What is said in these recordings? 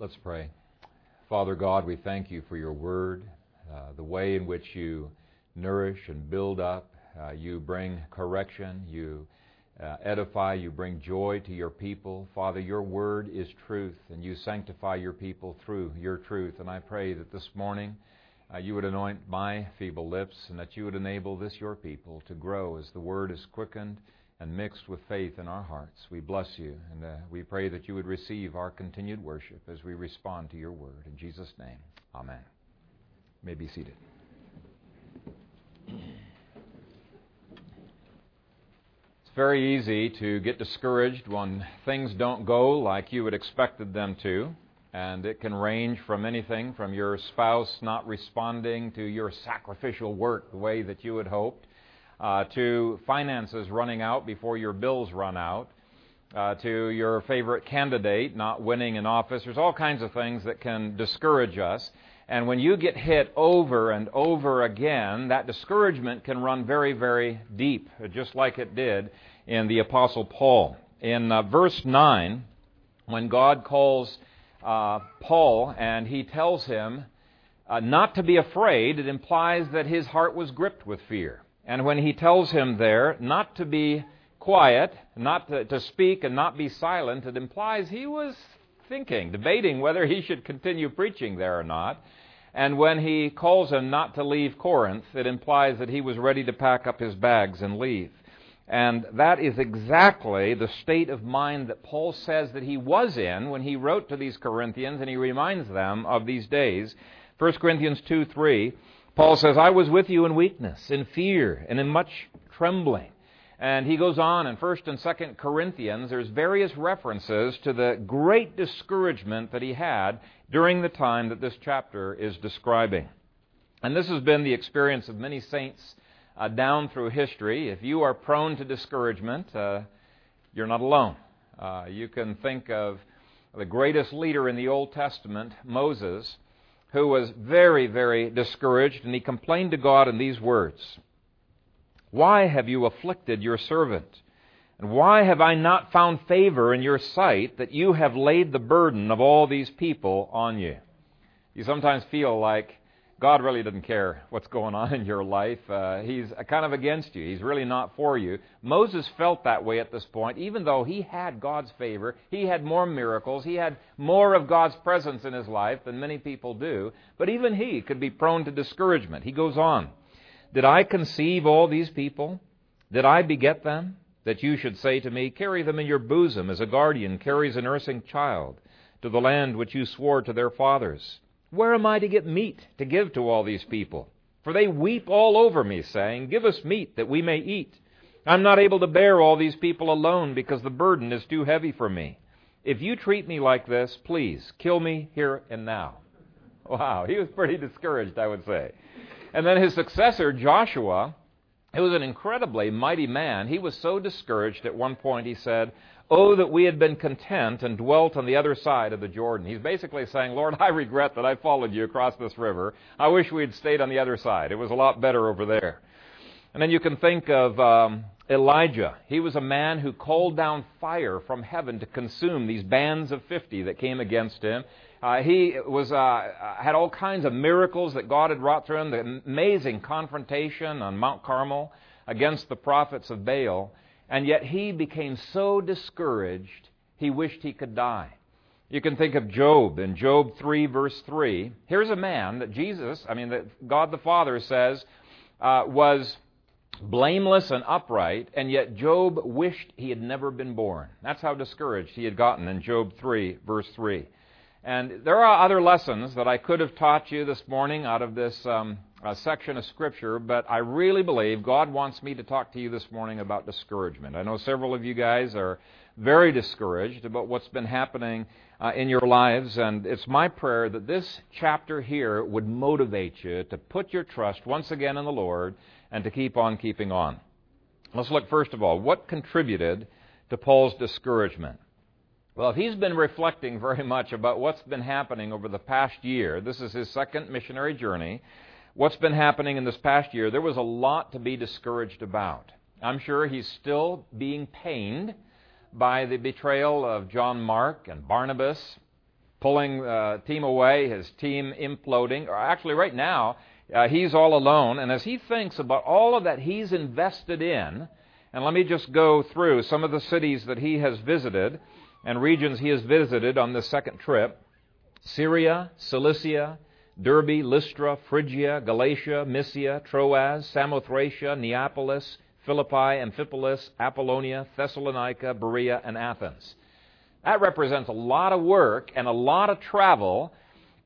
Let's pray. Father God, we thank you for your word, uh, the way in which you nourish and build up. Uh, you bring correction, you uh, edify, you bring joy to your people. Father, your word is truth, and you sanctify your people through your truth. And I pray that this morning uh, you would anoint my feeble lips and that you would enable this your people to grow as the word is quickened and mixed with faith in our hearts. We bless you, and uh, we pray that you would receive our continued worship as we respond to your word. In Jesus' name, amen. You may be seated. It's very easy to get discouraged when things don't go like you had expected them to. And it can range from anything from your spouse not responding to your sacrificial work the way that you had hoped, uh, to finances running out before your bills run out, uh, to your favorite candidate not winning in office. There's all kinds of things that can discourage us. And when you get hit over and over again, that discouragement can run very, very deep, just like it did in the Apostle Paul. In uh, verse 9, when God calls uh, Paul and he tells him uh, not to be afraid, it implies that his heart was gripped with fear. And when he tells him there not to be quiet, not to, to speak and not be silent, it implies he was thinking, debating whether he should continue preaching there or not. And when he calls him not to leave Corinth, it implies that he was ready to pack up his bags and leave. And that is exactly the state of mind that Paul says that he was in when he wrote to these Corinthians, and he reminds them of these days. 1 Corinthians 2 3 Paul says, I was with you in weakness, in fear, and in much trembling. And he goes on in 1st and 2nd Corinthians, there's various references to the great discouragement that he had during the time that this chapter is describing. And this has been the experience of many saints uh, down through history. If you are prone to discouragement, uh, you're not alone. Uh, you can think of the greatest leader in the Old Testament, Moses, who was very, very discouraged, and he complained to God in these words Why have you afflicted your servant? And why have I not found favor in your sight that you have laid the burden of all these people on you? You sometimes feel like God really doesn't care what's going on in your life. Uh, he's kind of against you. He's really not for you. Moses felt that way at this point, even though he had God's favor. He had more miracles. He had more of God's presence in his life than many people do. But even he could be prone to discouragement. He goes on Did I conceive all these people? Did I beget them? That you should say to me, Carry them in your bosom as a guardian carries a nursing child to the land which you swore to their fathers. Where am I to get meat to give to all these people? For they weep all over me, saying, Give us meat that we may eat. I'm not able to bear all these people alone because the burden is too heavy for me. If you treat me like this, please kill me here and now. Wow, he was pretty discouraged, I would say. And then his successor, Joshua, who was an incredibly mighty man, he was so discouraged at one point he said, Oh, that we had been content and dwelt on the other side of the Jordan. He's basically saying, Lord, I regret that I followed you across this river. I wish we had stayed on the other side. It was a lot better over there. And then you can think of um, Elijah. He was a man who called down fire from heaven to consume these bands of 50 that came against him. Uh, he was uh, had all kinds of miracles that God had wrought through him. The amazing confrontation on Mount Carmel against the prophets of Baal and yet he became so discouraged he wished he could die. You can think of Job in Job 3, verse 3. Here's a man that Jesus, I mean, that God the Father says uh, was blameless and upright, and yet Job wished he had never been born. That's how discouraged he had gotten in Job 3, verse 3. And there are other lessons that I could have taught you this morning out of this um, uh, section of Scripture, but I really believe God wants me to talk to you this morning about discouragement. I know several of you guys are very discouraged about what's been happening uh, in your lives, and it's my prayer that this chapter here would motivate you to put your trust once again in the Lord and to keep on keeping on. Let's look first of all, what contributed to Paul's discouragement? Well, if he's been reflecting very much about what's been happening over the past year, this is his second missionary journey, what's been happening in this past year, there was a lot to be discouraged about. I'm sure he's still being pained by the betrayal of John Mark and Barnabas. pulling uh, team away, his team imploding. Or actually, right now, uh, he's all alone. And as he thinks about all of that he's invested in, and let me just go through some of the cities that he has visited and regions he has visited on this second trip Syria, Cilicia, Derbe, Lystra, Phrygia, Galatia, Mysia, Troas, Samothracia, Neapolis, Philippi, Amphipolis, Apollonia, Thessalonica, Berea, and Athens. That represents a lot of work and a lot of travel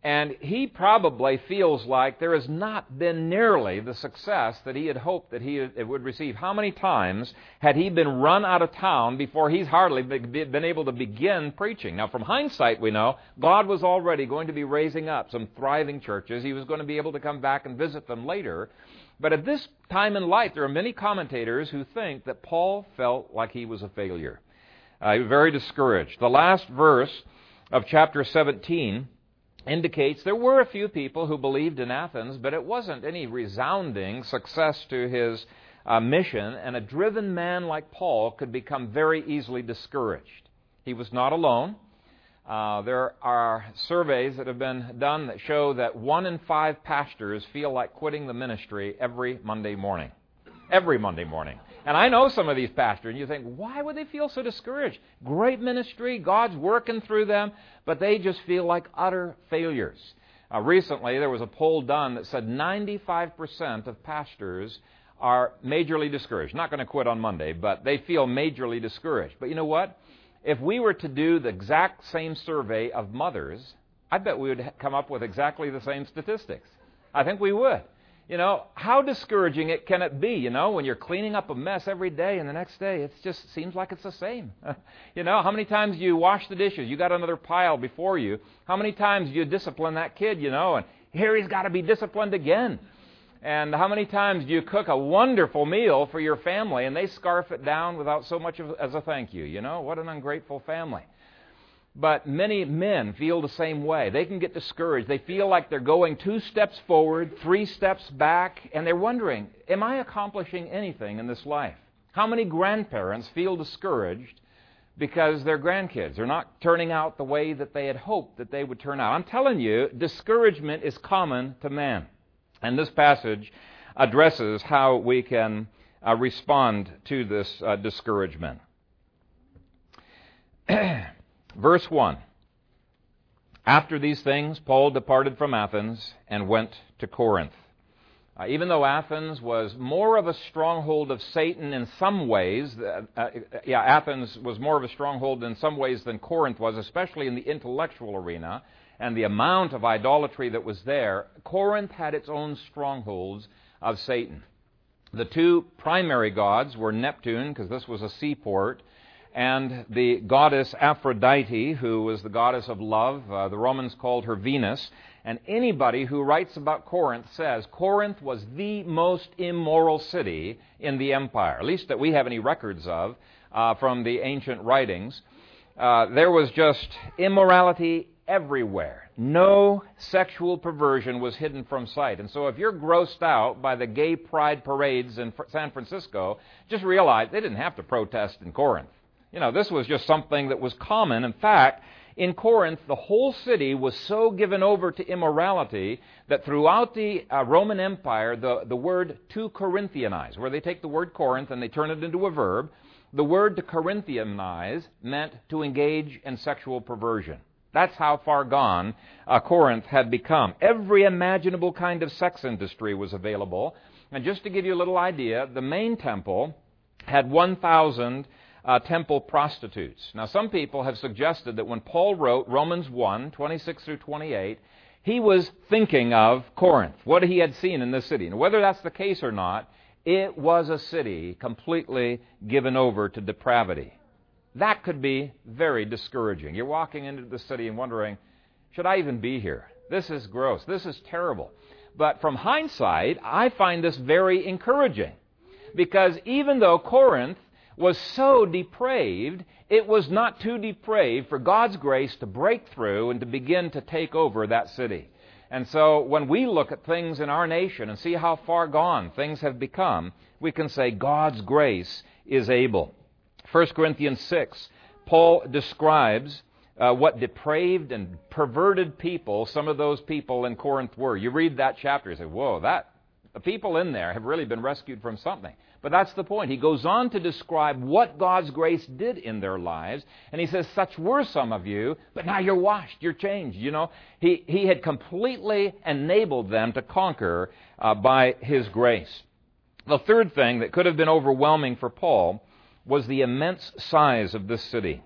and he probably feels like there has not been nearly the success that he had hoped that he it would receive. How many times had he been run out of town before he's hardly been able to begin preaching? Now, from hindsight, we know God was already going to be raising up some thriving churches. He was going to be able to come back and visit them later. But at this time in life, there are many commentators who think that Paul felt like he was a failure. Uh, very discouraged. The last verse of chapter 17 indicates there were a few people who believed in Athens, but it wasn't any resounding success to his uh, mission, and a driven man like Paul could become very easily discouraged. He was not alone. Uh, there are surveys that have been done that show that one in five pastors feel like quitting the ministry every Monday morning. Every Monday morning. And I know some of these pastors, and you think, why would they feel so discouraged? Great ministry, God's working through them, but they just feel like utter failures. Uh, recently, there was a poll done that said 95% of pastors are majorly discouraged. Not going to quit on Monday, but they feel majorly discouraged. But you know what? If we were to do the exact same survey of mothers, I bet we would come up with exactly the same statistics. I think we would. You know, how discouraging it can it be, you know, when you're cleaning up a mess every day and the next day it just seems like it's the same. you know, how many times you wash the dishes, you got another pile before you. How many times you discipline that kid, you know, and here he's got to be disciplined again. And how many times do you cook a wonderful meal for your family and they scarf it down without so much as a thank you? You know, what an ungrateful family. But many men feel the same way. They can get discouraged. They feel like they're going two steps forward, three steps back, and they're wondering, am I accomplishing anything in this life? How many grandparents feel discouraged because their grandkids are not turning out the way that they had hoped that they would turn out? I'm telling you, discouragement is common to man. And this passage addresses how we can uh, respond to this uh, discouragement. Verse 1 After these things, Paul departed from Athens and went to Corinth. Uh, even though Athens was more of a stronghold of Satan in some ways, uh, uh, yeah, Athens was more of a stronghold in some ways than Corinth was, especially in the intellectual arena and the amount of idolatry that was there. Corinth had its own strongholds of Satan. The two primary gods were Neptune, because this was a seaport, and the goddess Aphrodite, who was the goddess of love. Uh, the Romans called her Venus. And anybody who writes about Corinth says Corinth was the most immoral city in the empire, at least that we have any records of uh, from the ancient writings. Uh, there was just immorality everywhere. No sexual perversion was hidden from sight. And so if you're grossed out by the gay pride parades in San Francisco, just realize they didn't have to protest in Corinth. You know, this was just something that was common. In fact, in Corinth, the whole city was so given over to immorality that throughout the uh, Roman Empire, the, the word to Corinthianize, where they take the word Corinth and they turn it into a verb, the word to Corinthianize meant to engage in sexual perversion. That's how far gone uh, Corinth had become. Every imaginable kind of sex industry was available. And just to give you a little idea, the main temple had 1,000 uh, temple prostitutes. Now, some people have suggested that when Paul wrote Romans 1 26 through 28, he was thinking of Corinth, what he had seen in this city. And whether that's the case or not, it was a city completely given over to depravity. That could be very discouraging. You're walking into the city and wondering, should I even be here? This is gross. This is terrible. But from hindsight, I find this very encouraging. Because even though Corinth was so depraved, it was not too depraved for God's grace to break through and to begin to take over that city. And so when we look at things in our nation and see how far gone things have become, we can say God's grace is able. 1 Corinthians 6, Paul describes uh, what depraved and perverted people some of those people in Corinth were. You read that chapter, you say, whoa, that, the people in there have really been rescued from something. But that's the point. He goes on to describe what God's grace did in their lives, and he says, Such were some of you, but now you're washed, you're changed. You know, he, he had completely enabled them to conquer uh, by his grace. The third thing that could have been overwhelming for Paul was the immense size of this city.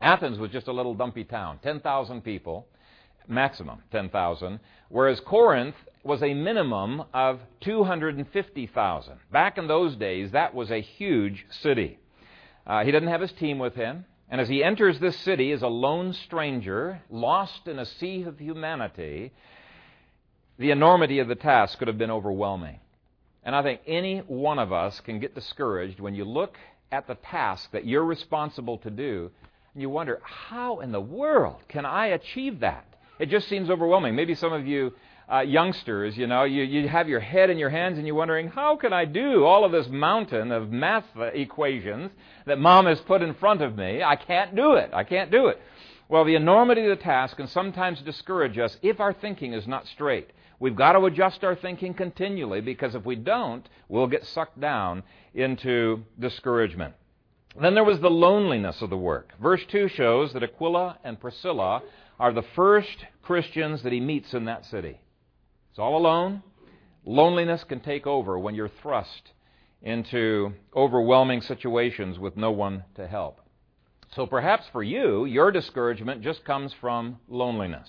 Athens was just a little dumpy town, 10,000 people, maximum 10,000, whereas Corinth was a minimum of 250,000. Back in those days, that was a huge city. Uh, he doesn't have his team with him, and as he enters this city as a lone stranger, lost in a sea of humanity, the enormity of the task could have been overwhelming. And I think any one of us can get discouraged when you look at the task that you're responsible to do, and you wonder, how in the world can I achieve that? It just seems overwhelming. Maybe some of you uh, youngsters, you know, you, you have your head in your hands and you're wondering, how can I do all of this mountain of math equations that mom has put in front of me? I can't do it. I can't do it. Well, the enormity of the task can sometimes discourage us if our thinking is not straight. We've got to adjust our thinking continually because if we don't, we'll get sucked down into discouragement. Then there was the loneliness of the work. Verse 2 shows that Aquila and Priscilla are the first Christians that he meets in that city. It's all alone. Loneliness can take over when you're thrust into overwhelming situations with no one to help. So perhaps for you, your discouragement just comes from loneliness.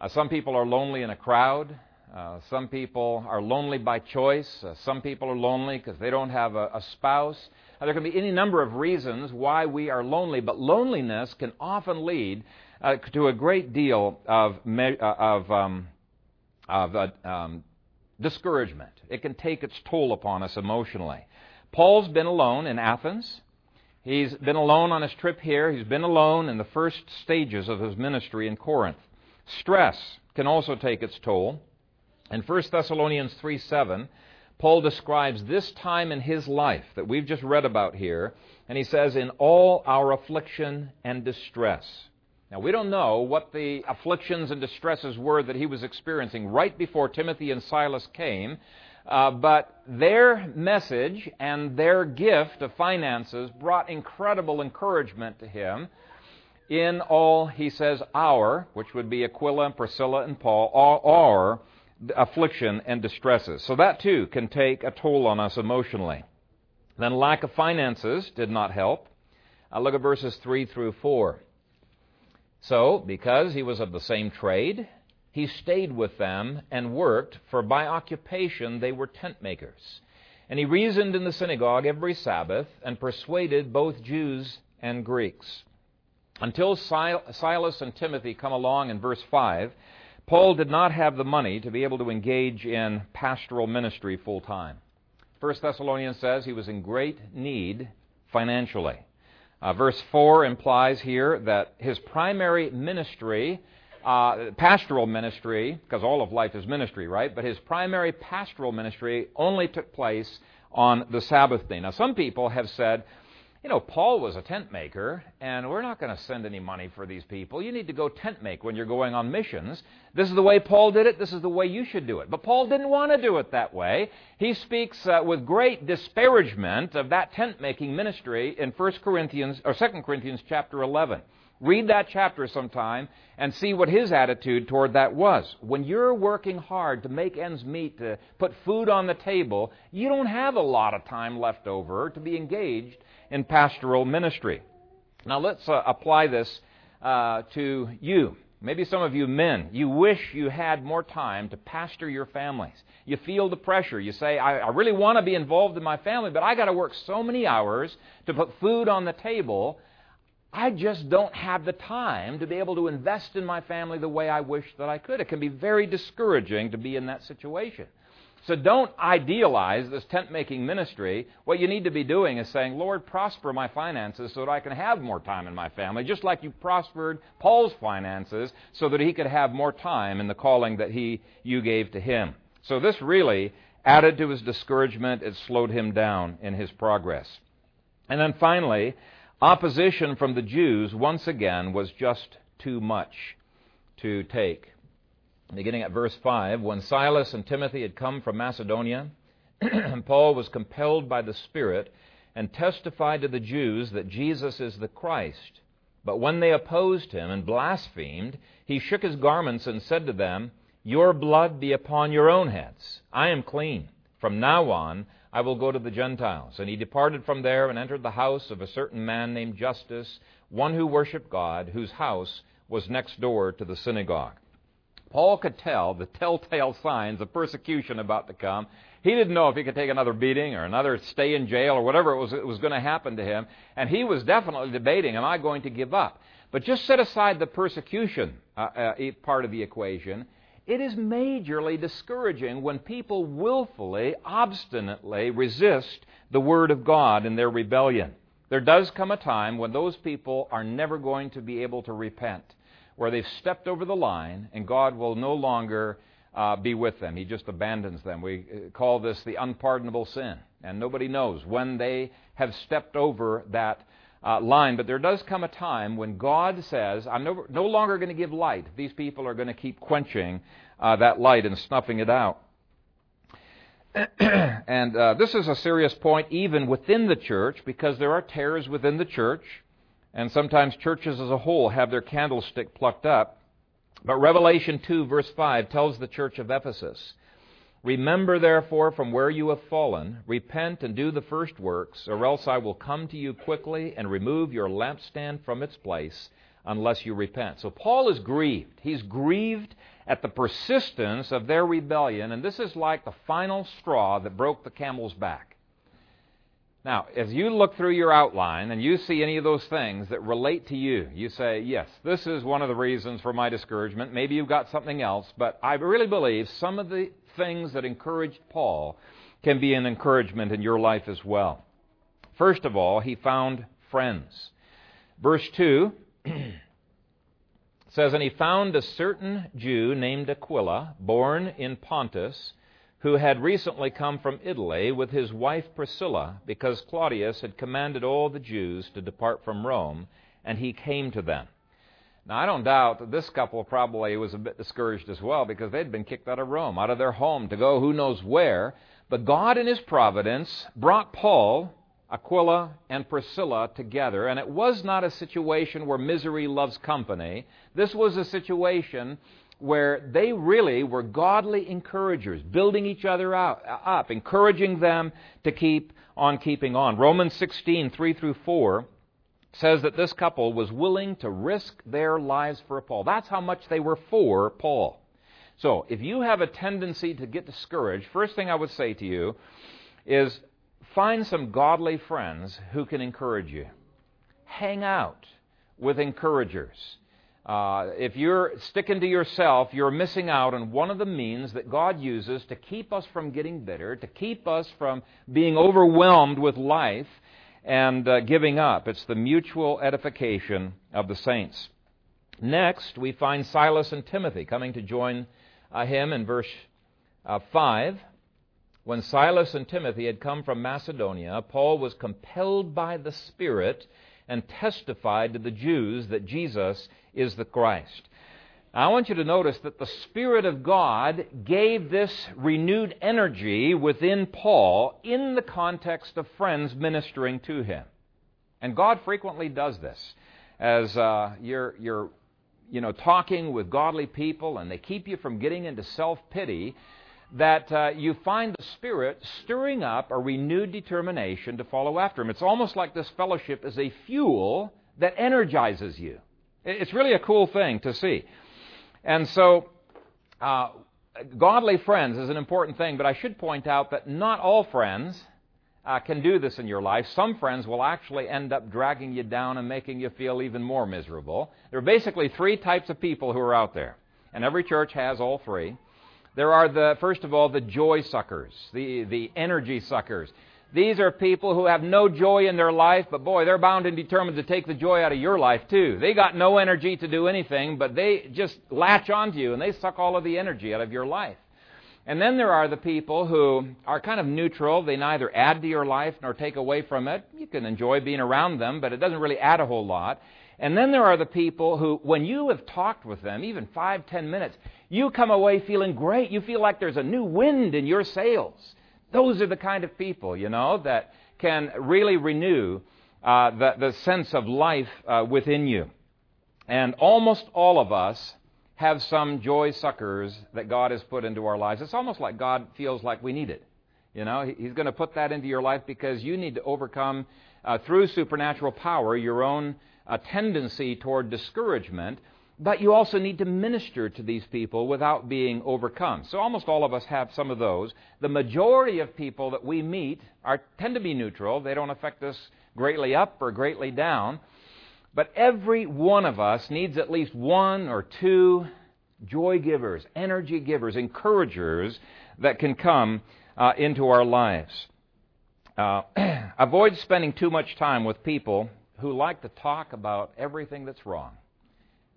Uh, some people are lonely in a crowd. Uh, some people are lonely by choice. Uh, some people are lonely because they don't have a, a spouse. Uh, there can be any number of reasons why we are lonely, but loneliness can often lead uh, to a great deal of, me- uh, of, um, of um, discouragement. It can take its toll upon us emotionally. Paul's been alone in Athens. He's been alone on his trip here. He's been alone in the first stages of his ministry in Corinth. Stress can also take its toll. In 1 Thessalonians 3 7, Paul describes this time in his life that we've just read about here, and he says, In all our affliction and distress. Now, we don't know what the afflictions and distresses were that he was experiencing right before Timothy and Silas came, uh, but their message and their gift of finances brought incredible encouragement to him. In all, he says, our, which would be Aquila and Priscilla and Paul, our affliction and distresses. So that too can take a toll on us emotionally. Then lack of finances did not help. I look at verses 3 through 4. So, because he was of the same trade, he stayed with them and worked, for by occupation they were tent makers. And he reasoned in the synagogue every Sabbath and persuaded both Jews and Greeks. Until Silas and Timothy come along in verse 5, Paul did not have the money to be able to engage in pastoral ministry full time. 1 Thessalonians says he was in great need financially. Uh, verse 4 implies here that his primary ministry, uh, pastoral ministry, because all of life is ministry, right? But his primary pastoral ministry only took place on the Sabbath day. Now, some people have said, you know, Paul was a tent maker, and we're not going to send any money for these people. You need to go tent make when you're going on missions. This is the way Paul did it. This is the way you should do it. But Paul didn't want to do it that way. He speaks uh, with great disparagement of that tent making ministry in 1 Corinthians or 2 Corinthians chapter 11. Read that chapter sometime and see what his attitude toward that was. When you're working hard to make ends meet, to put food on the table, you don't have a lot of time left over to be engaged in pastoral ministry. Now let's uh, apply this uh, to you. Maybe some of you men, you wish you had more time to pastor your families. You feel the pressure. You say, I, I really want to be involved in my family, but I got to work so many hours to put food on the table. I just don't have the time to be able to invest in my family the way I wish that I could. It can be very discouraging to be in that situation. So don't idealize this tent making ministry. What you need to be doing is saying, Lord, prosper my finances so that I can have more time in my family, just like you prospered Paul's finances so that he could have more time in the calling that he, you gave to him. So this really added to his discouragement. It slowed him down in his progress. And then finally, opposition from the Jews once again was just too much to take. Beginning at verse 5 When Silas and Timothy had come from Macedonia, Paul was compelled by the Spirit and testified to the Jews that Jesus is the Christ. But when they opposed him and blasphemed, he shook his garments and said to them, Your blood be upon your own heads. I am clean. From now on, I will go to the Gentiles. And he departed from there and entered the house of a certain man named Justus, one who worshipped God, whose house was next door to the synagogue. Paul could tell the telltale signs of persecution about to come. He didn't know if he could take another beating or another stay in jail or whatever it was, it was going to happen to him. And he was definitely debating, am I going to give up? But just set aside the persecution uh, uh, part of the equation. It is majorly discouraging when people willfully, obstinately resist the Word of God in their rebellion. There does come a time when those people are never going to be able to repent where they've stepped over the line and God will no longer uh, be with them. He just abandons them. We uh, call this the unpardonable sin. And nobody knows when they have stepped over that uh, line. But there does come a time when God says, I'm no, no longer going to give light. These people are going to keep quenching uh, that light and snuffing it out. and uh, this is a serious point even within the church because there are tares within the church. And sometimes churches as a whole have their candlestick plucked up. But Revelation 2, verse 5, tells the church of Ephesus Remember, therefore, from where you have fallen, repent and do the first works, or else I will come to you quickly and remove your lampstand from its place unless you repent. So Paul is grieved. He's grieved at the persistence of their rebellion, and this is like the final straw that broke the camel's back. Now, as you look through your outline and you see any of those things that relate to you, you say, yes, this is one of the reasons for my discouragement. Maybe you've got something else, but I really believe some of the things that encouraged Paul can be an encouragement in your life as well. First of all, he found friends. Verse 2 says, And he found a certain Jew named Aquila, born in Pontus who had recently come from Italy with his wife Priscilla, because Claudius had commanded all the Jews to depart from Rome, and he came to them. Now, I don't doubt that this couple probably was a bit discouraged as well because they'd been kicked out of Rome, out of their home, to go who knows where. But God, in His providence, brought Paul, Aquila, and Priscilla together, and it was not a situation where misery loves company. This was a situation where they really were godly encouragers, building each other out, up, encouraging them to keep on keeping on. Romans 16, 3 through 4 says that this couple was willing to risk their lives for Paul. That's how much they were for Paul. So, if you have a tendency to get discouraged, first thing I would say to you is find some godly friends who can encourage you. Hang out with encouragers. Uh, if you're sticking to yourself, you're missing out on one of the means that God uses to keep us from getting bitter, to keep us from being overwhelmed with life and uh, giving up. It's the mutual edification of the saints. Next, we find Silas and Timothy coming to join uh, him in verse uh, 5. When Silas and Timothy had come from Macedonia, Paul was compelled by the Spirit and testified to the Jews that Jesus is the Christ. I want you to notice that the Spirit of God gave this renewed energy within Paul in the context of friends ministering to him. And God frequently does this. As uh, you're, you're you know, talking with godly people and they keep you from getting into self pity, that uh, you find the Spirit stirring up a renewed determination to follow after Him. It's almost like this fellowship is a fuel that energizes you. It's really a cool thing to see. And so, uh, godly friends is an important thing, but I should point out that not all friends uh, can do this in your life. Some friends will actually end up dragging you down and making you feel even more miserable. There are basically three types of people who are out there, and every church has all three. There are the, first of all, the joy suckers, the, the energy suckers. These are people who have no joy in their life, but boy, they're bound and determined to take the joy out of your life too. They got no energy to do anything, but they just latch onto you and they suck all of the energy out of your life. And then there are the people who are kind of neutral. They neither add to your life nor take away from it. You can enjoy being around them, but it doesn't really add a whole lot. And then there are the people who, when you have talked with them, even five, ten minutes, you come away feeling great. You feel like there's a new wind in your sails. Those are the kind of people, you know, that can really renew uh, the, the sense of life uh, within you. And almost all of us have some joy suckers that God has put into our lives. It's almost like God feels like we need it. You know, He's going to put that into your life because you need to overcome, uh, through supernatural power, your own uh, tendency toward discouragement. But you also need to minister to these people without being overcome. So almost all of us have some of those. The majority of people that we meet are, tend to be neutral. They don't affect us greatly up or greatly down. But every one of us needs at least one or two joy givers, energy givers, encouragers that can come uh, into our lives. Uh, avoid spending too much time with people who like to talk about everything that's wrong.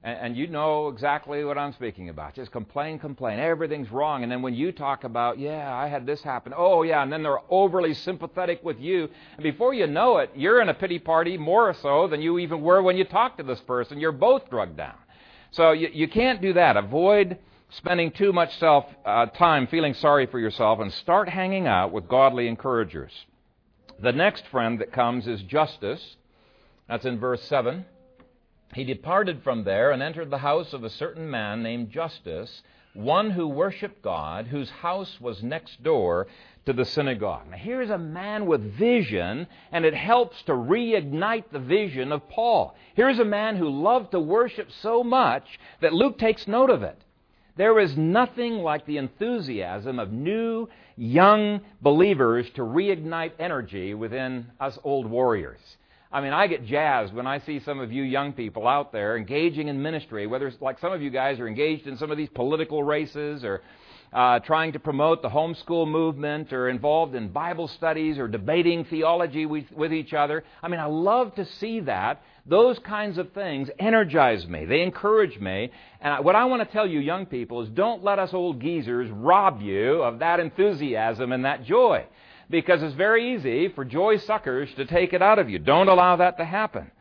And, and you know exactly what I'm speaking about. Just complain, complain. Everything's wrong. And then when you talk about, yeah, I had this happen. Oh, yeah. And then they're overly sympathetic with you. And before you know it, you're in a pity party more so than you even were when you talked to this person. You're both drugged down. So you, you can't do that. Avoid spending too much self uh, time feeling sorry for yourself and start hanging out with godly encouragers. The next friend that comes is Justus. That's in verse 7. He departed from there and entered the house of a certain man named Justus, one who worshiped God, whose house was next door to the synagogue. Now, here's a man with vision, and it helps to reignite the vision of Paul. Here's a man who loved to worship so much that Luke takes note of it. There is nothing like the enthusiasm of new, young believers to reignite energy within us old warriors. I mean, I get jazzed when I see some of you young people out there engaging in ministry, whether it's like some of you guys are engaged in some of these political races or uh, trying to promote the homeschool movement or involved in Bible studies or debating theology with, with each other. I mean, I love to see that. Those kinds of things energize me. They encourage me. And what I want to tell you, young people, is don't let us old geezers rob you of that enthusiasm and that joy because it's very easy for joy suckers to take it out of you. Don't allow that to happen.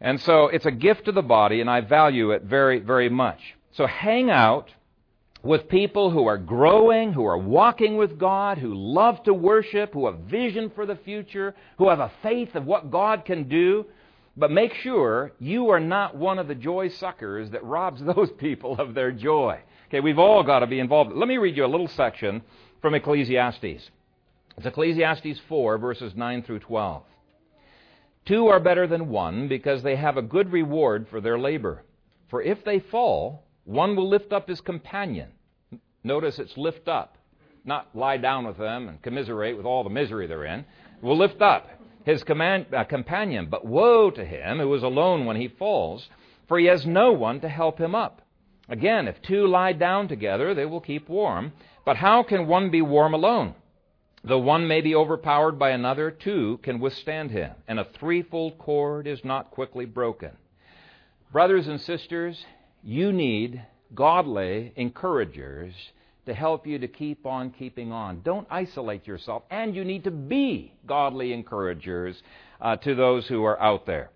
And so it's a gift to the body, and I value it very, very much. So hang out with people who are growing, who are walking with God, who love to worship, who have vision for the future, who have a faith of what God can do. But make sure you are not one of the joy suckers that robs those people of their joy. Okay, we've all got to be involved. Let me read you a little section from Ecclesiastes. It's Ecclesiastes 4, verses 9 through 12. Two are better than one because they have a good reward for their labor. For if they fall, one will lift up his companion. Notice it's lift up, not lie down with them and commiserate with all the misery they're in. Will lift up his command, uh, companion. But woe to him who is alone when he falls, for he has no one to help him up. Again, if two lie down together, they will keep warm. But how can one be warm alone? Though one may be overpowered by another, two can withstand him, and a threefold cord is not quickly broken. Brothers and sisters, you need godly encouragers to help you to keep on keeping on. Don't isolate yourself, and you need to be godly encouragers uh, to those who are out there.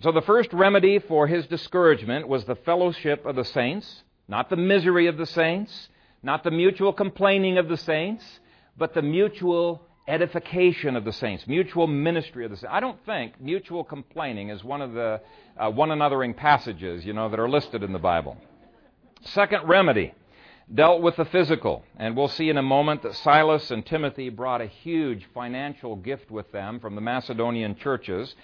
so the first remedy for his discouragement was the fellowship of the saints, not the misery of the saints, not the mutual complaining of the saints but the mutual edification of the saints, mutual ministry of the saints. I don't think mutual complaining is one of the uh, one anothering passages, you know, that are listed in the Bible. Second remedy dealt with the physical, and we'll see in a moment that Silas and Timothy brought a huge financial gift with them from the Macedonian churches,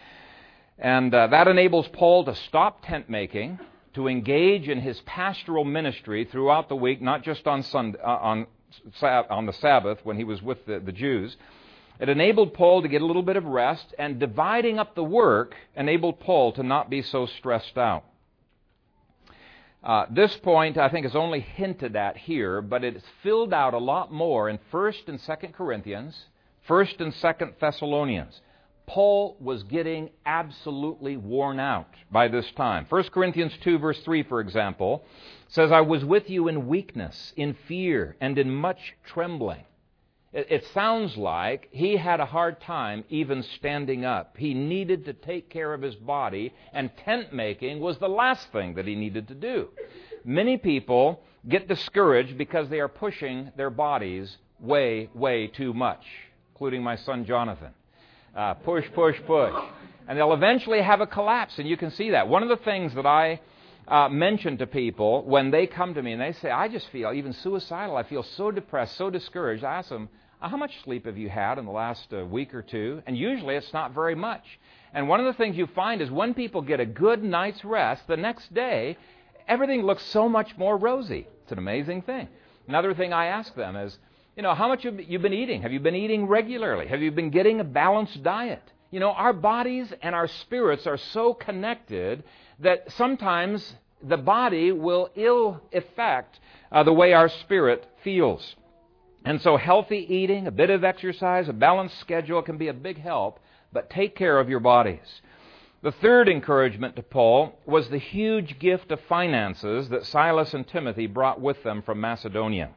and uh, that enables Paul to stop tent making. To engage in his pastoral ministry throughout the week, not just on, Sunday, uh, on on the Sabbath when he was with the, the Jews. It enabled Paul to get a little bit of rest, and dividing up the work enabled Paul to not be so stressed out. Uh, this point, I think, is only hinted at here, but it's filled out a lot more in 1st and 2nd Corinthians, 1st and 2nd Thessalonians. Paul was getting absolutely worn out by this time. 1 Corinthians 2, verse 3, for example, says, I was with you in weakness, in fear, and in much trembling. It, sounds like he had a hard time even standing up. He needed to take care of his body, and tent making was the last thing that he needed to do. Many people get discouraged because they are pushing their bodies way, way too much, including my son Jonathan. Uh, push, push, push. And they'll eventually have a collapse, and you can see that. One of the things that I uh, mention to people when they come to me and they say, I just feel even suicidal. I feel so depressed, so discouraged. I ask them, How much sleep have you had in the last uh, week or two? And usually it's not very much. And one of the things you find is when people get a good night's rest, the next day, everything looks so much more rosy. It's an amazing thing. Another thing I ask them is, you know, how much have you been eating? Have you been eating regularly? Have you been getting a balanced diet? You know, our bodies and our spirits are so connected that sometimes the body will ill affect uh, the way our spirit feels. And so, healthy eating, a bit of exercise, a balanced schedule can be a big help, but take care of your bodies. The third encouragement to Paul was the huge gift of finances that Silas and Timothy brought with them from Macedonia.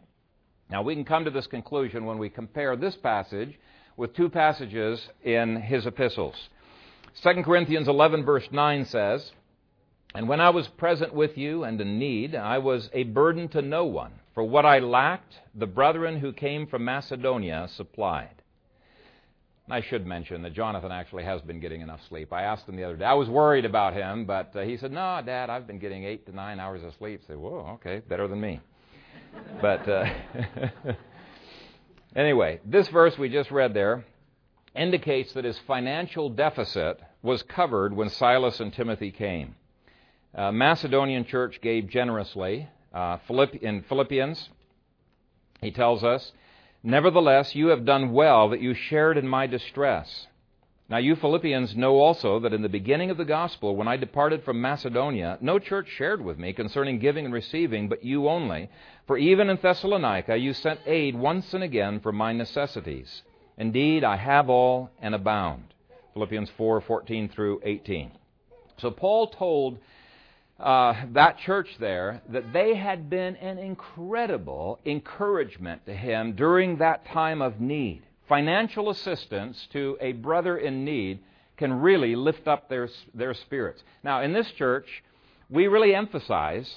Now, we can come to this conclusion when we compare this passage with two passages in his epistles. 2 Corinthians 11, verse 9 says, And when I was present with you and in need, I was a burden to no one, for what I lacked, the brethren who came from Macedonia supplied. I should mention that Jonathan actually has been getting enough sleep. I asked him the other day. I was worried about him, but uh, he said, "No, Dad, I've been getting eight to nine hours of sleep." I said, "Whoa, okay, better than me." but uh, Anyway, this verse we just read there indicates that his financial deficit was covered when Silas and Timothy came. Uh, Macedonian church gave generously. Uh, in Philippians, he tells us, Nevertheless, you have done well that you shared in my distress. Now, you Philippians know also that in the beginning of the gospel, when I departed from Macedonia, no church shared with me concerning giving and receiving, but you only. For even in Thessalonica you sent aid once and again for my necessities. Indeed, I have all and abound. Philippians 4 14 through 18. So, Paul told uh, that church there that they had been an incredible encouragement to him during that time of need financial assistance to a brother in need can really lift up their, their spirits. Now, in this church, we really emphasize,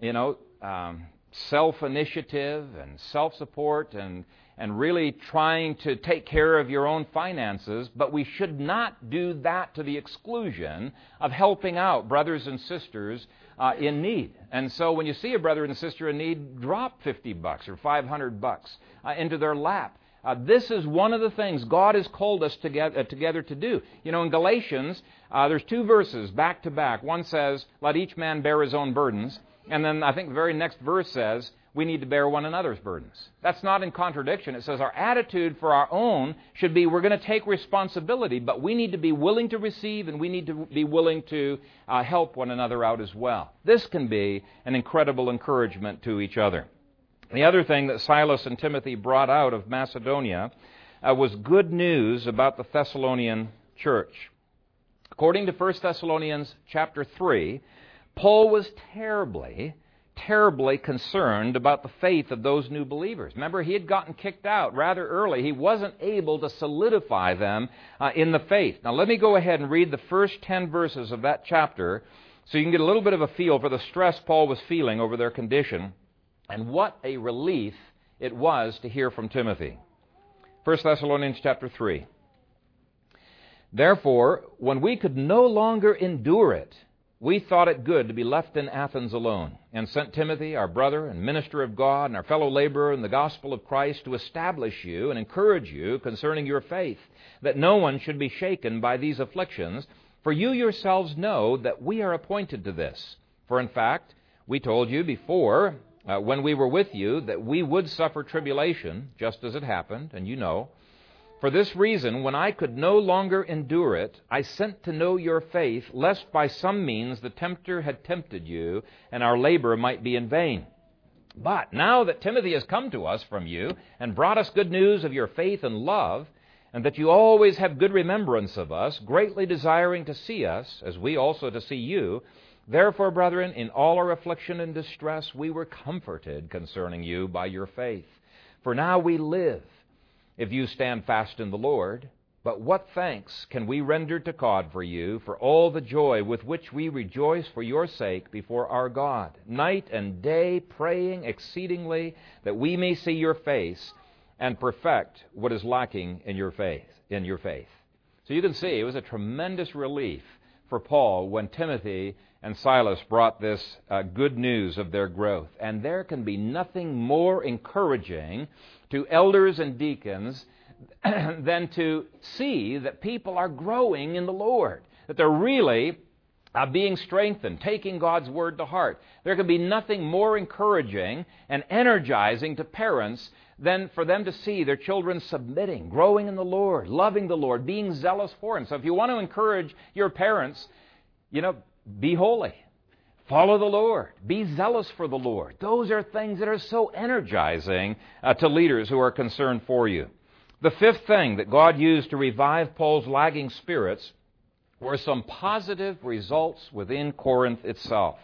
you know, um, self initiative and self support and, and really trying to take care of your own finances, but we should not do that to the exclusion of helping out brothers and sisters uh, in need. And so when you see a brother and sister in need, drop 50 bucks or 500 bucks uh, into their lap uh, this is one of the things God has called us together, uh, together to do. You know, in Galatians, uh, there's two verses back to back. One says, Let each man bear his own burdens. And then I think the very next verse says, we need to bear one another's burdens. That's not in contradiction. It says our attitude for our own should be we're going to take responsibility, but we need to be willing to receive and we need to be willing to uh, help one another out as well. This can be an incredible encouragement to each other. The other thing that Silas and Timothy brought out of Macedonia uh, was good news about the Thessalonian church. According to 1 Thessalonians chapter 3, Paul was terribly, terribly concerned about the faith of those new believers. Remember, he had gotten kicked out rather early. He wasn't able to solidify them uh, in the faith. Now, let me go ahead and read the first 10 verses of that chapter so you can get a little bit of a feel for the stress Paul was feeling over their condition and what a relief it was to hear from Timothy. 1 Thessalonians chapter 3. Therefore, when we could no longer endure it, we thought it good to be left in Athens alone, and sent Timothy, our brother and minister of God, and our fellow laborer in the gospel of Christ, to establish you and encourage you concerning your faith, that no one should be shaken by these afflictions, for you yourselves know that we are appointed to this. For in fact, we told you before uh, when we were with you that we would suffer tribulation, just as it happened, and you know. For this reason, when I could no longer endure it, I sent to know your faith, lest by some means the tempter had tempted you, and our labor might be in vain. But now that Timothy has come to us from you, and brought us good news of your faith and love, and that you always have good remembrance of us, greatly desiring to see us, as we also to see you. Therefore, brethren, in all our affliction and distress, we were comforted concerning you by your faith. For now we live, if you stand fast in the Lord. But what thanks can we render to God for you, for all the joy with which we rejoice for your sake before our God, night and day praying exceedingly that we may see your face and perfect what is lacking in your faith in your faith. So you can see it was a tremendous relief for Paul when Timothy and Silas brought this uh, good news of their growth. And there can be nothing more encouraging to elders and deacons than to see that people are growing in the Lord, that they're really uh, being strengthened, taking God's word to heart. There can be nothing more encouraging and energizing to parents than for them to see their children submitting, growing in the Lord, loving the Lord, being zealous for Him. So if you want to encourage your parents, you know, be holy. Follow the Lord. Be zealous for the Lord. Those are things that are so energizing uh, to leaders who are concerned for you. The fifth thing that God used to revive Paul's lagging spirits were some positive results within Corinth itself.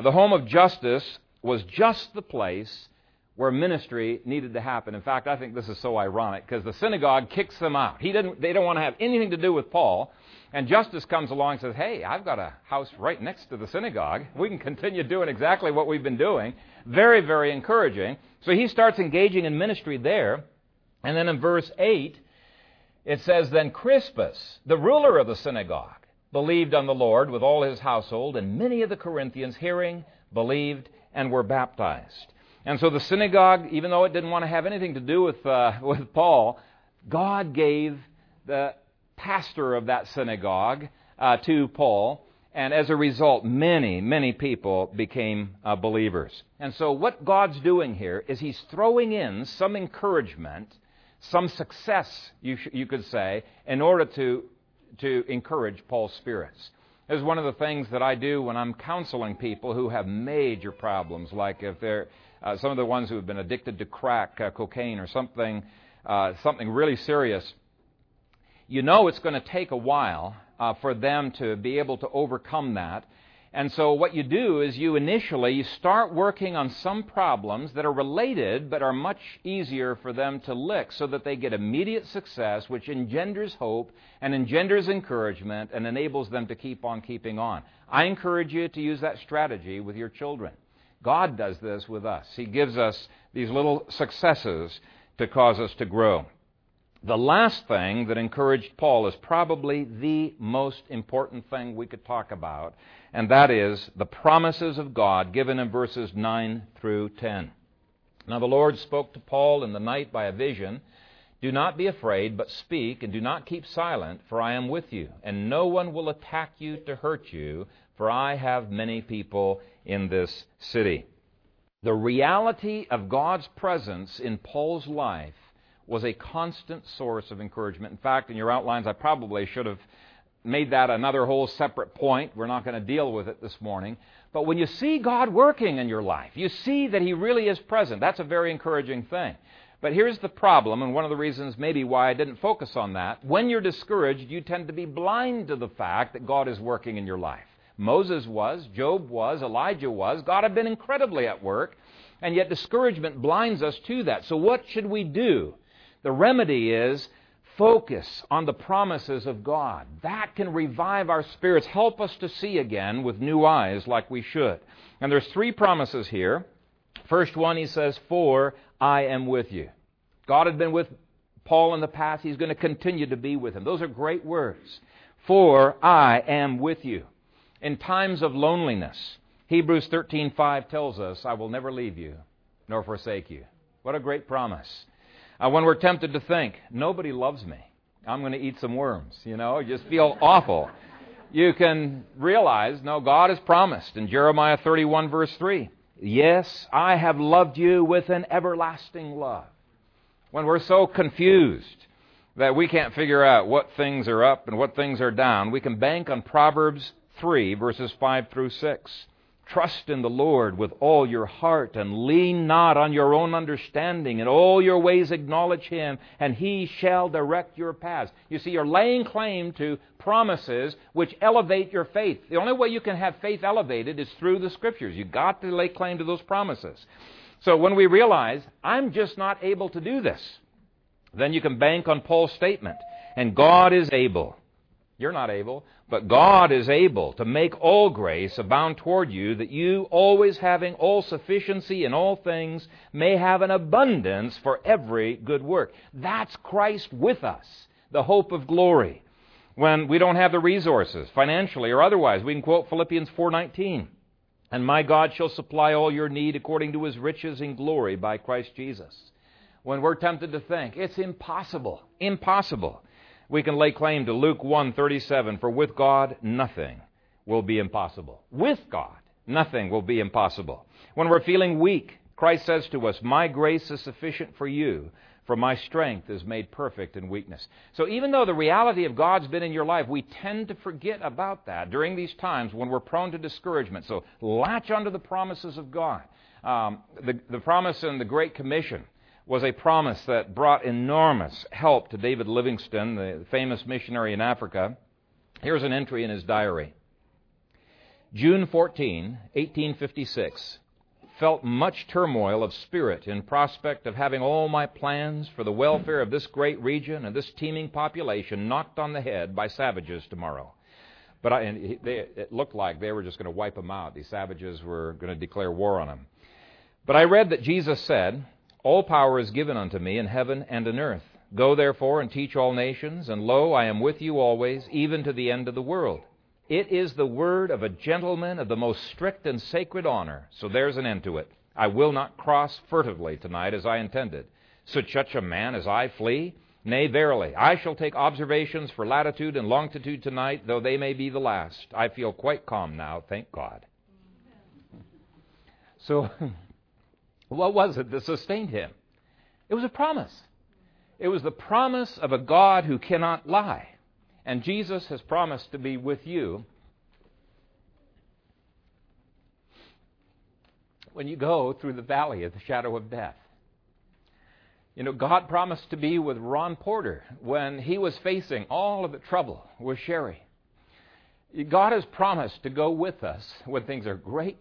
the home of Justus was just the place where ministry needed to happen. In fact, I think this is so ironic because the synagogue kicks them out. He didn't, they don't want to have anything to do with Paul. And Justus comes along and says, Hey, I've got a house right next to the synagogue. We can continue doing exactly what we've been doing. Very, very encouraging. So he starts engaging in ministry there. And then in verse 8, it says, Then Crispus, the ruler of the synagogue, believed on the Lord with all his household, and many of the Corinthians, hearing, believed, and were baptized. And so the synagogue, even though it didn't want to have anything to do with, uh, with Paul, God gave the pastor of that synagogue uh, to Paul. And as a result, many, many people became uh, believers. And so, what God's doing here is He's throwing in some encouragement, some success, you, sh- you could say, in order to, to encourage Paul's spirits. This is one of the things that I do when I'm counseling people who have major problems, like if they're uh, some of the ones who have been addicted to crack uh, cocaine or something, uh, something really serious, you know it's going to take a while uh, for them to be able to overcome that. And so what you do is you initially you start working on some problems that are related but are much easier for them to lick so that they get immediate success which engenders hope and engenders encouragement and enables them to keep on keeping on. I encourage you to use that strategy with your children. God does this with us. He gives us these little successes to cause us to grow. The last thing that encouraged Paul is probably the most important thing we could talk about, and that is the promises of God given in verses 9 through 10. Now, the Lord spoke to Paul in the night by a vision. Do not be afraid, but speak, and do not keep silent, for I am with you, and no one will attack you to hurt you, for I have many people in this city. The reality of God's presence in Paul's life was a constant source of encouragement. In fact, in your outlines, I probably should have made that another whole separate point. We're not going to deal with it this morning. But when you see God working in your life, you see that He really is present. That's a very encouraging thing. But here's the problem, and one of the reasons maybe why I didn't focus on that. When you're discouraged, you tend to be blind to the fact that God is working in your life. Moses was, Job was, Elijah was. God had been incredibly at work, and yet discouragement blinds us to that. So, what should we do? The remedy is focus on the promises of God. That can revive our spirits, help us to see again with new eyes like we should. And there's three promises here. First one, he says, For I am with you. God had been with Paul in the past. He's going to continue to be with him. Those are great words. For I am with you in times of loneliness. Hebrews 13:5 tells us, "I will never leave you nor forsake you." What a great promise. Uh, when we're tempted to think, "Nobody loves me. I'm going to eat some worms," you know, just feel awful. You can realize, no, God has promised in Jeremiah 31 verse 3, "Yes, I have loved you with an everlasting love." When we're so confused that we can't figure out what things are up and what things are down, we can bank on Proverbs 3, verses 5 through 6. Trust in the Lord with all your heart and lean not on your own understanding. In all your ways acknowledge Him, and He shall direct your paths. You see, you're laying claim to promises which elevate your faith. The only way you can have faith elevated is through the Scriptures. You've got to lay claim to those promises. So when we realize, I'm just not able to do this, then you can bank on Paul's statement. And God is able. You're not able. But God is able to make all grace abound toward you, that you, always having all sufficiency in all things, may have an abundance for every good work. That's Christ with us, the hope of glory. When we don't have the resources, financially or otherwise, we can quote Philippians 4:19. And my God shall supply all your need according to his riches in glory by Christ Jesus. When we're tempted to think, it's impossible, impossible we can lay claim to Luke 1:37 for with God nothing will be impossible. With God nothing will be impossible. When we're feeling weak, Christ says to us, "My grace is sufficient for you, for my strength is made perfect in weakness." So even though the reality of God's been in your life, we tend to forget about that during these times when we're prone to discouragement. So latch onto the promises of God. Um, the, the promise in the Great Commission was a promise that brought enormous help to David Livingstone, the famous missionary in Africa. Here's an entry in his diary. June 14, 1856. Felt much turmoil of spirit in prospect of having all my plans for the welfare of this great region and this teeming population knocked on the head by savages tomorrow. But I, they, it looked like they were just going to wipe them out. These savages were going to declare war on them. But I read that Jesus said, all power is given unto me in heaven and in earth. Go therefore and teach all nations, and lo, I am with you always, even to the end of the world. It is the word of a gentleman of the most strict and sacred honor, so there's an end to it. I will not cross furtively tonight as I intended. Should such a man as I flee? Nay, verily, I shall take observations for latitude and longitude tonight, though they may be the last. I feel quite calm now, thank God. So What was it that sustained him? It was a promise. It was the promise of a God who cannot lie. And Jesus has promised to be with you when you go through the valley of the shadow of death. You know, God promised to be with Ron Porter when he was facing all of the trouble with Sherry. God has promised to go with us when things are great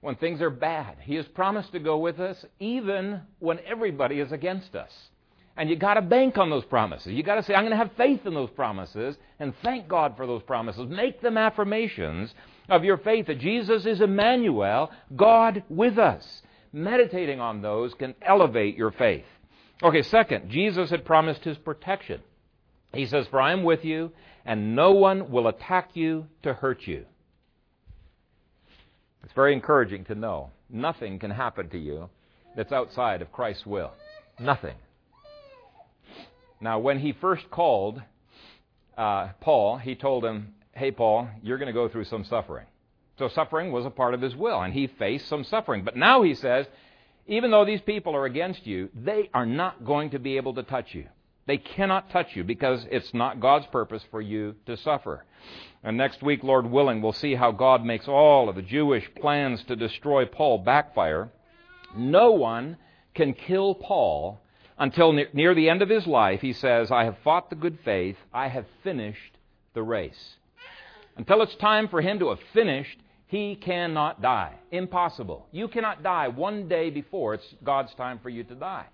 when things are bad. He has promised to go with us even when everybody is against us. And you got to bank on those promises. You got to say, I'm going to have faith in those promises and thank God for those promises. Make them affirmations of your faith that Jesus is Emmanuel, God with us. Meditating on those can elevate your faith. Okay, second, Jesus had promised his protection. He says, For I am with you, and no one will attack you to hurt you. It's very encouraging to know nothing can happen to you that's outside of Christ's will. Nothing. Now, when he first called uh, Paul, he told him, Hey, Paul, you're going to go through some suffering. So, suffering was a part of his will, and he faced some suffering. But now he says, even though these people are against you, they are not going to be able to touch you. They cannot touch you because it's not God's purpose for you to suffer. And next week, Lord willing, we'll see how God makes all of the Jewish plans to destroy Paul backfire. No one can kill Paul until near the end of his life. He says, I have fought the good faith, I have finished the race. Until it's time for him to have finished, he cannot die. Impossible. You cannot die one day before it's God's time for you to die.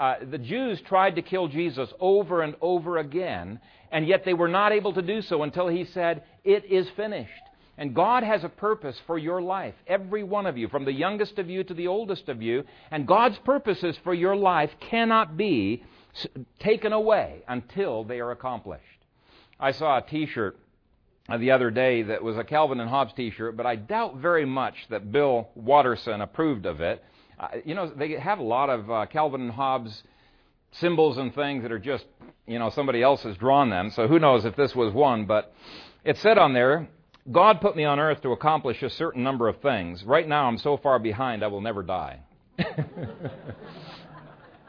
Uh, the Jews tried to kill Jesus over and over again, and yet they were not able to do so until he said, It is finished. And God has a purpose for your life, every one of you, from the youngest of you to the oldest of you. And God's purposes for your life cannot be taken away until they are accomplished. I saw a t shirt the other day that was a Calvin and Hobbes t shirt, but I doubt very much that Bill Watterson approved of it. You know, they have a lot of uh, Calvin and Hobbes symbols and things that are just, you know, somebody else has drawn them. So who knows if this was one, but it said on there, God put me on earth to accomplish a certain number of things. Right now I'm so far behind I will never die.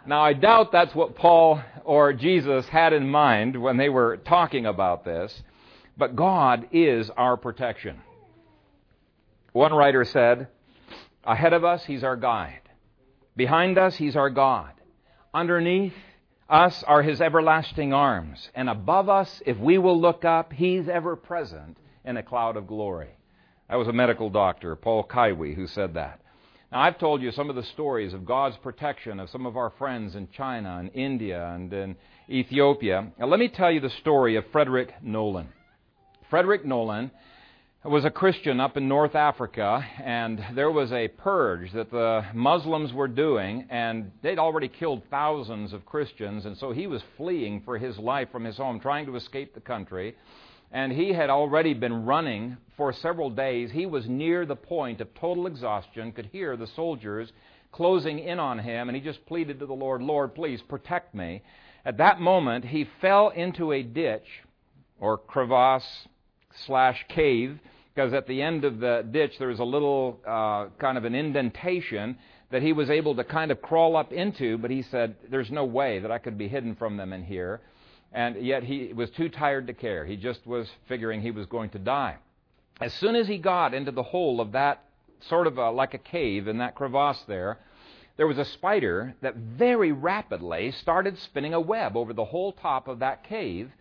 now I doubt that's what Paul or Jesus had in mind when they were talking about this, but God is our protection. One writer said, Ahead of us, He's our guide. Behind us, He's our God. Underneath us are His everlasting arms. And above us, if we will look up, He's ever present in a cloud of glory. That was a medical doctor, Paul Kaiwi, who said that. Now, I've told you some of the stories of God's protection of some of our friends in China and India and in Ethiopia. Now, let me tell you the story of Frederick Nolan. Frederick Nolan was a Christian up in North Africa, and there was a purge that the Muslims were doing, and they'd already killed thousands of Christians, and so he was fleeing for his life from his home, trying to escape the country. And he had already been running for several days. He was near the point of total exhaustion, could hear the soldiers closing in on him, and he just pleaded to the Lord, Lord, please protect me. At that moment, he fell into a ditch or crevasse slash cave because at the end of the ditch there was a little uh, kind of an indentation that he was able to kind of crawl up into, but he said, There's no way that I could be hidden from them in here. And yet he was too tired to care. He just was figuring he was going to die. As soon as he got into the hole of that sort of a, like a cave in that crevasse there, there was a spider that very rapidly started spinning a web over the whole top of that cave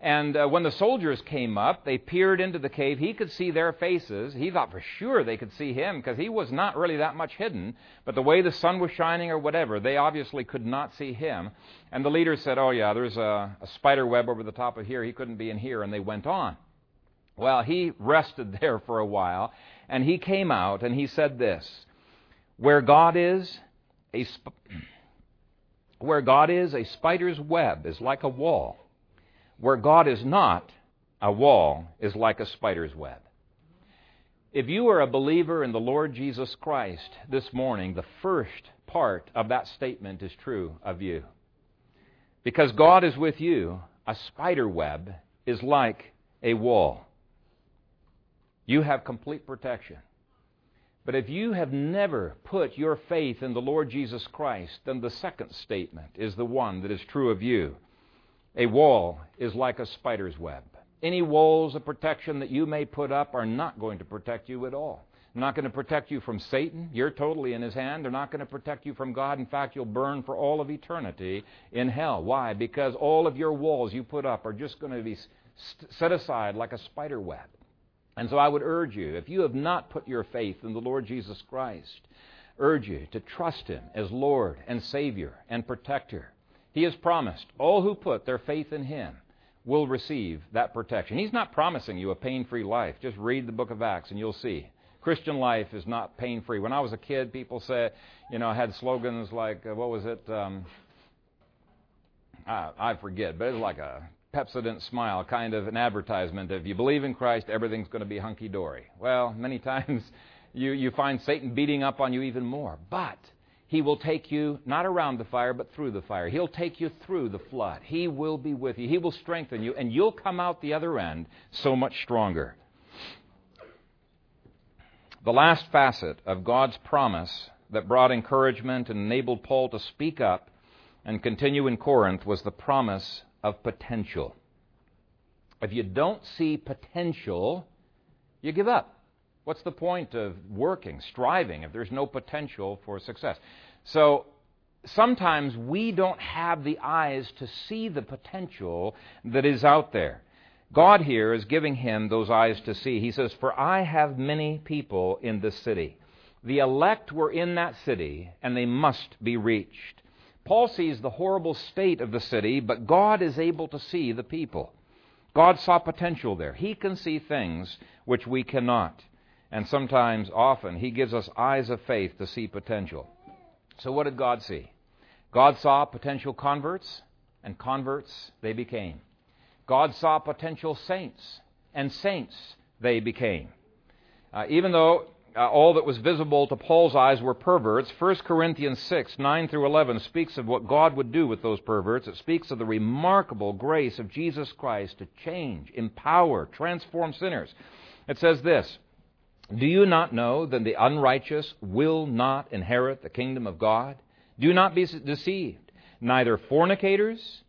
and uh, when the soldiers came up, they peered into the cave. He could see their faces. He thought for sure they could see him because he was not really that much hidden. But the way the sun was shining or whatever, they obviously could not see him. And the leader said, Oh, yeah, there's a, a spider web over the top of here. He couldn't be in here. And they went on. Well, he rested there for a while. And he came out and he said this Where God is, a sp- where God is, a spider's web is like a wall where God is not, a wall is like a spider's web. If you are a believer in the Lord Jesus Christ this morning, the first part of that statement is true of you. Because God is with you, a spider web is like a wall. You have complete protection. But if you have never put your faith in the Lord Jesus Christ, then the second statement is the one that is true of you. A wall is like a spider's web. Any walls of protection that you may put up are not going to protect you at all. Not going to protect you from Satan. You're totally in his hand. They're not going to protect you from God. In fact, you'll burn for all of eternity in hell. Why? Because all of your walls you put up are just going to be set aside like a spider web. And so I would urge you, if you have not put your faith in the Lord Jesus Christ, urge you to trust him as Lord and Savior and protector. He has promised all who put their faith in Him will receive that protection. He's not promising you a pain free life. Just read the book of Acts and you'll see. Christian life is not pain free. When I was a kid, people said, you know, I had slogans like, uh, what was it? Um, I, I forget, but it was like a Pepsodent smile kind of an advertisement. If you believe in Christ, everything's going to be hunky dory. Well, many times you, you find Satan beating up on you even more. But he will take you not around the fire, but through the fire. He'll take you through the flood. He will be with you. He will strengthen you, and you'll come out the other end so much stronger. The last facet of God's promise that brought encouragement and enabled Paul to speak up and continue in Corinth was the promise of potential. If you don't see potential, you give up. What's the point of working, striving, if there's no potential for success? So sometimes we don't have the eyes to see the potential that is out there. God here is giving him those eyes to see. He says, For I have many people in this city. The elect were in that city, and they must be reached. Paul sees the horrible state of the city, but God is able to see the people. God saw potential there. He can see things which we cannot. And sometimes, often, He gives us eyes of faith to see potential. So, what did God see? God saw potential converts, and converts they became. God saw potential saints, and saints they became. Uh, even though uh, all that was visible to Paul's eyes were perverts, 1 Corinthians 6, 9 through 11 speaks of what God would do with those perverts. It speaks of the remarkable grace of Jesus Christ to change, empower, transform sinners. It says this do you not know that the unrighteous will not inherit the kingdom of God? Do not be deceived. Neither fornicators,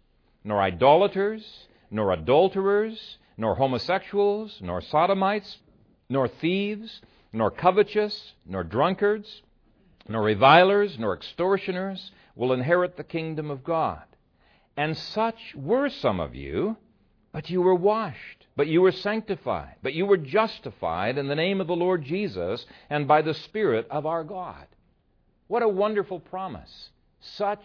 nor idolaters, nor adulterers, nor homosexuals, nor sodomites, nor thieves, nor covetous, nor drunkards, nor revilers, nor extortioners will inherit the kingdom of God. And such were some of you, but you were washed, but you were sanctified, but you were justified in the name of the Lord Jesus and by the Spirit of our God. What a wonderful promise. Such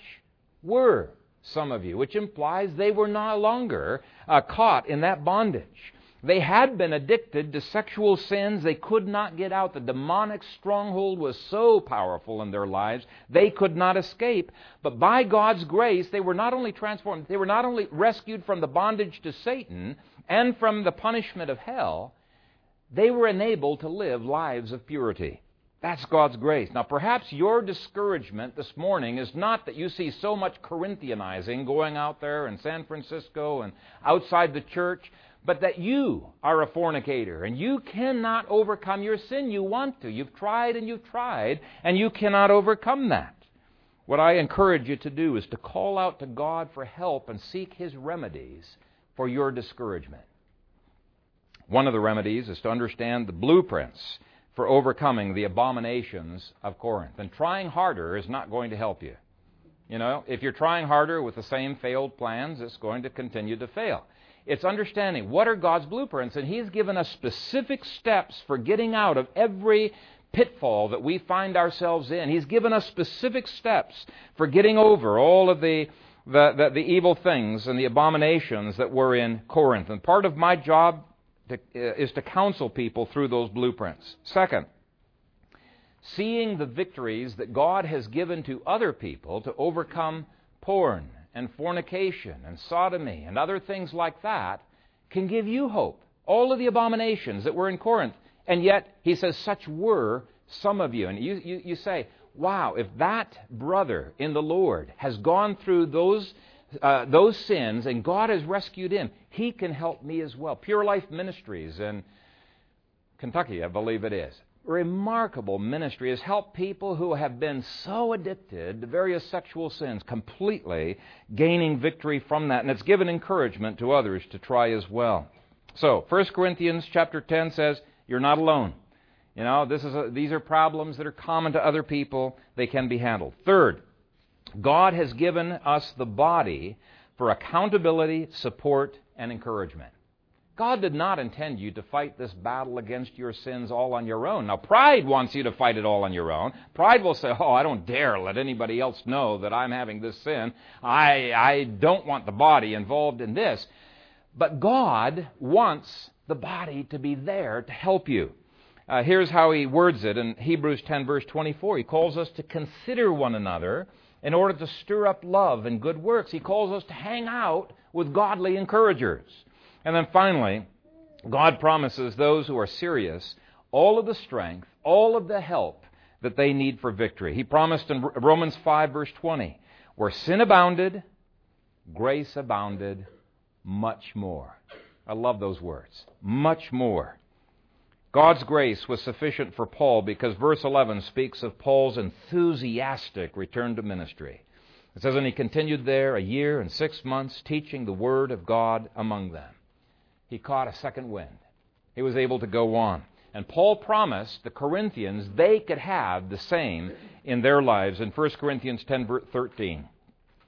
were some of you, which implies they were no longer uh, caught in that bondage. They had been addicted to sexual sins. They could not get out. The demonic stronghold was so powerful in their lives, they could not escape. But by God's grace, they were not only transformed, they were not only rescued from the bondage to Satan and from the punishment of hell, they were enabled to live lives of purity. That's God's grace. Now, perhaps your discouragement this morning is not that you see so much Corinthianizing going out there in San Francisco and outside the church, but that you are a fornicator and you cannot overcome your sin. You want to. You've tried and you've tried, and you cannot overcome that. What I encourage you to do is to call out to God for help and seek His remedies for your discouragement. One of the remedies is to understand the blueprints for overcoming the abominations of Corinth. And trying harder is not going to help you. You know, if you're trying harder with the same failed plans, it's going to continue to fail. It's understanding what are God's blueprints, and He's given us specific steps for getting out of every pitfall that we find ourselves in. He's given us specific steps for getting over all of the, the, the, the evil things and the abominations that were in Corinth. And part of my job to, uh, is to counsel people through those blueprints. Second, seeing the victories that God has given to other people to overcome porn and fornication and sodomy and other things like that can give you hope. All of the abominations that were in Corinth. And yet, he says, such were some of you. And you, you, you say, wow, if that brother in the Lord has gone through those, uh, those sins and God has rescued him, he can help me as well. Pure Life Ministries in Kentucky, I believe it is, remarkable ministry. Has helped people who have been so addicted to various sexual sins completely gaining victory from that. And it's given encouragement to others to try as well. So 1 corinthians chapter 10 says you're not alone you know this is a, these are problems that are common to other people they can be handled third god has given us the body for accountability support and encouragement God did not intend you to fight this battle against your sins all on your own. Now, pride wants you to fight it all on your own. Pride will say, Oh, I don't dare let anybody else know that I'm having this sin. I, I don't want the body involved in this. But God wants the body to be there to help you. Uh, here's how he words it in Hebrews 10, verse 24. He calls us to consider one another in order to stir up love and good works. He calls us to hang out with godly encouragers. And then finally, God promises those who are serious all of the strength, all of the help that they need for victory. He promised in Romans 5, verse 20, where sin abounded, grace abounded much more. I love those words. Much more. God's grace was sufficient for Paul because verse 11 speaks of Paul's enthusiastic return to ministry. It says, And he continued there a year and six months, teaching the word of God among them he caught a second wind. He was able to go on. And Paul promised the Corinthians they could have the same in their lives in 1 Corinthians 10 13.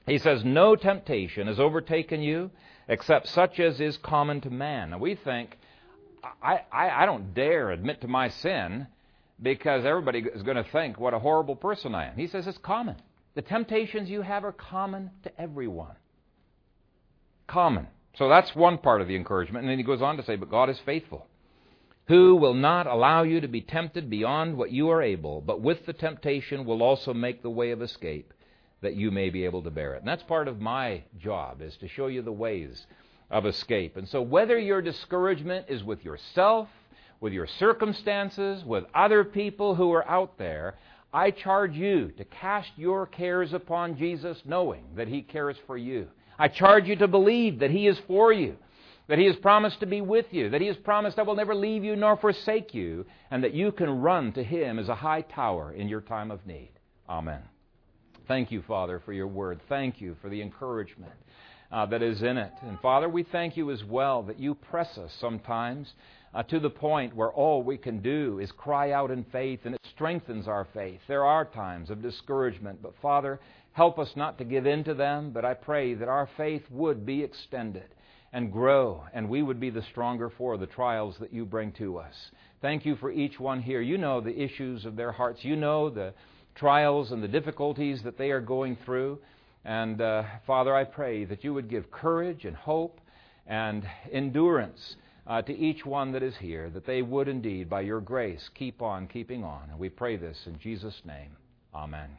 He says, No temptation has overtaken you except such as is common to man. Now we think, I, I, I don't dare admit to my sin because everybody is going to think what a horrible person I am. He says it's common. The temptations you have are common to everyone. Common. So that's one part of the encouragement. And then he goes on to say, But God is faithful, who will not allow you to be tempted beyond what you are able, but with the temptation will also make the way of escape that you may be able to bear it. And that's part of my job, is to show you the ways of escape. And so whether your discouragement is with yourself, with your circumstances, with other people who are out there, I charge you to cast your cares upon Jesus, knowing that He cares for you. I charge you to believe that He is for you, that He has promised to be with you, that He has promised, I will never leave you nor forsake you, and that you can run to Him as a high tower in your time of need. Amen. Thank you, Father, for your word. Thank you for the encouragement uh, that is in it. And Father, we thank you as well that you press us sometimes uh, to the point where all we can do is cry out in faith and it strengthens our faith. There are times of discouragement, but Father, help us not to give in to them, but I pray that our faith would be extended and grow, and we would be the stronger for the trials that you bring to us. Thank you for each one here. You know the issues of their hearts. You know the trials and the difficulties that they are going through. And uh, Father, I pray that you would give courage and hope and endurance uh, to each one that is here, that they would indeed, by your grace, keep on keeping on. And we pray this in Jesus' name. Amen.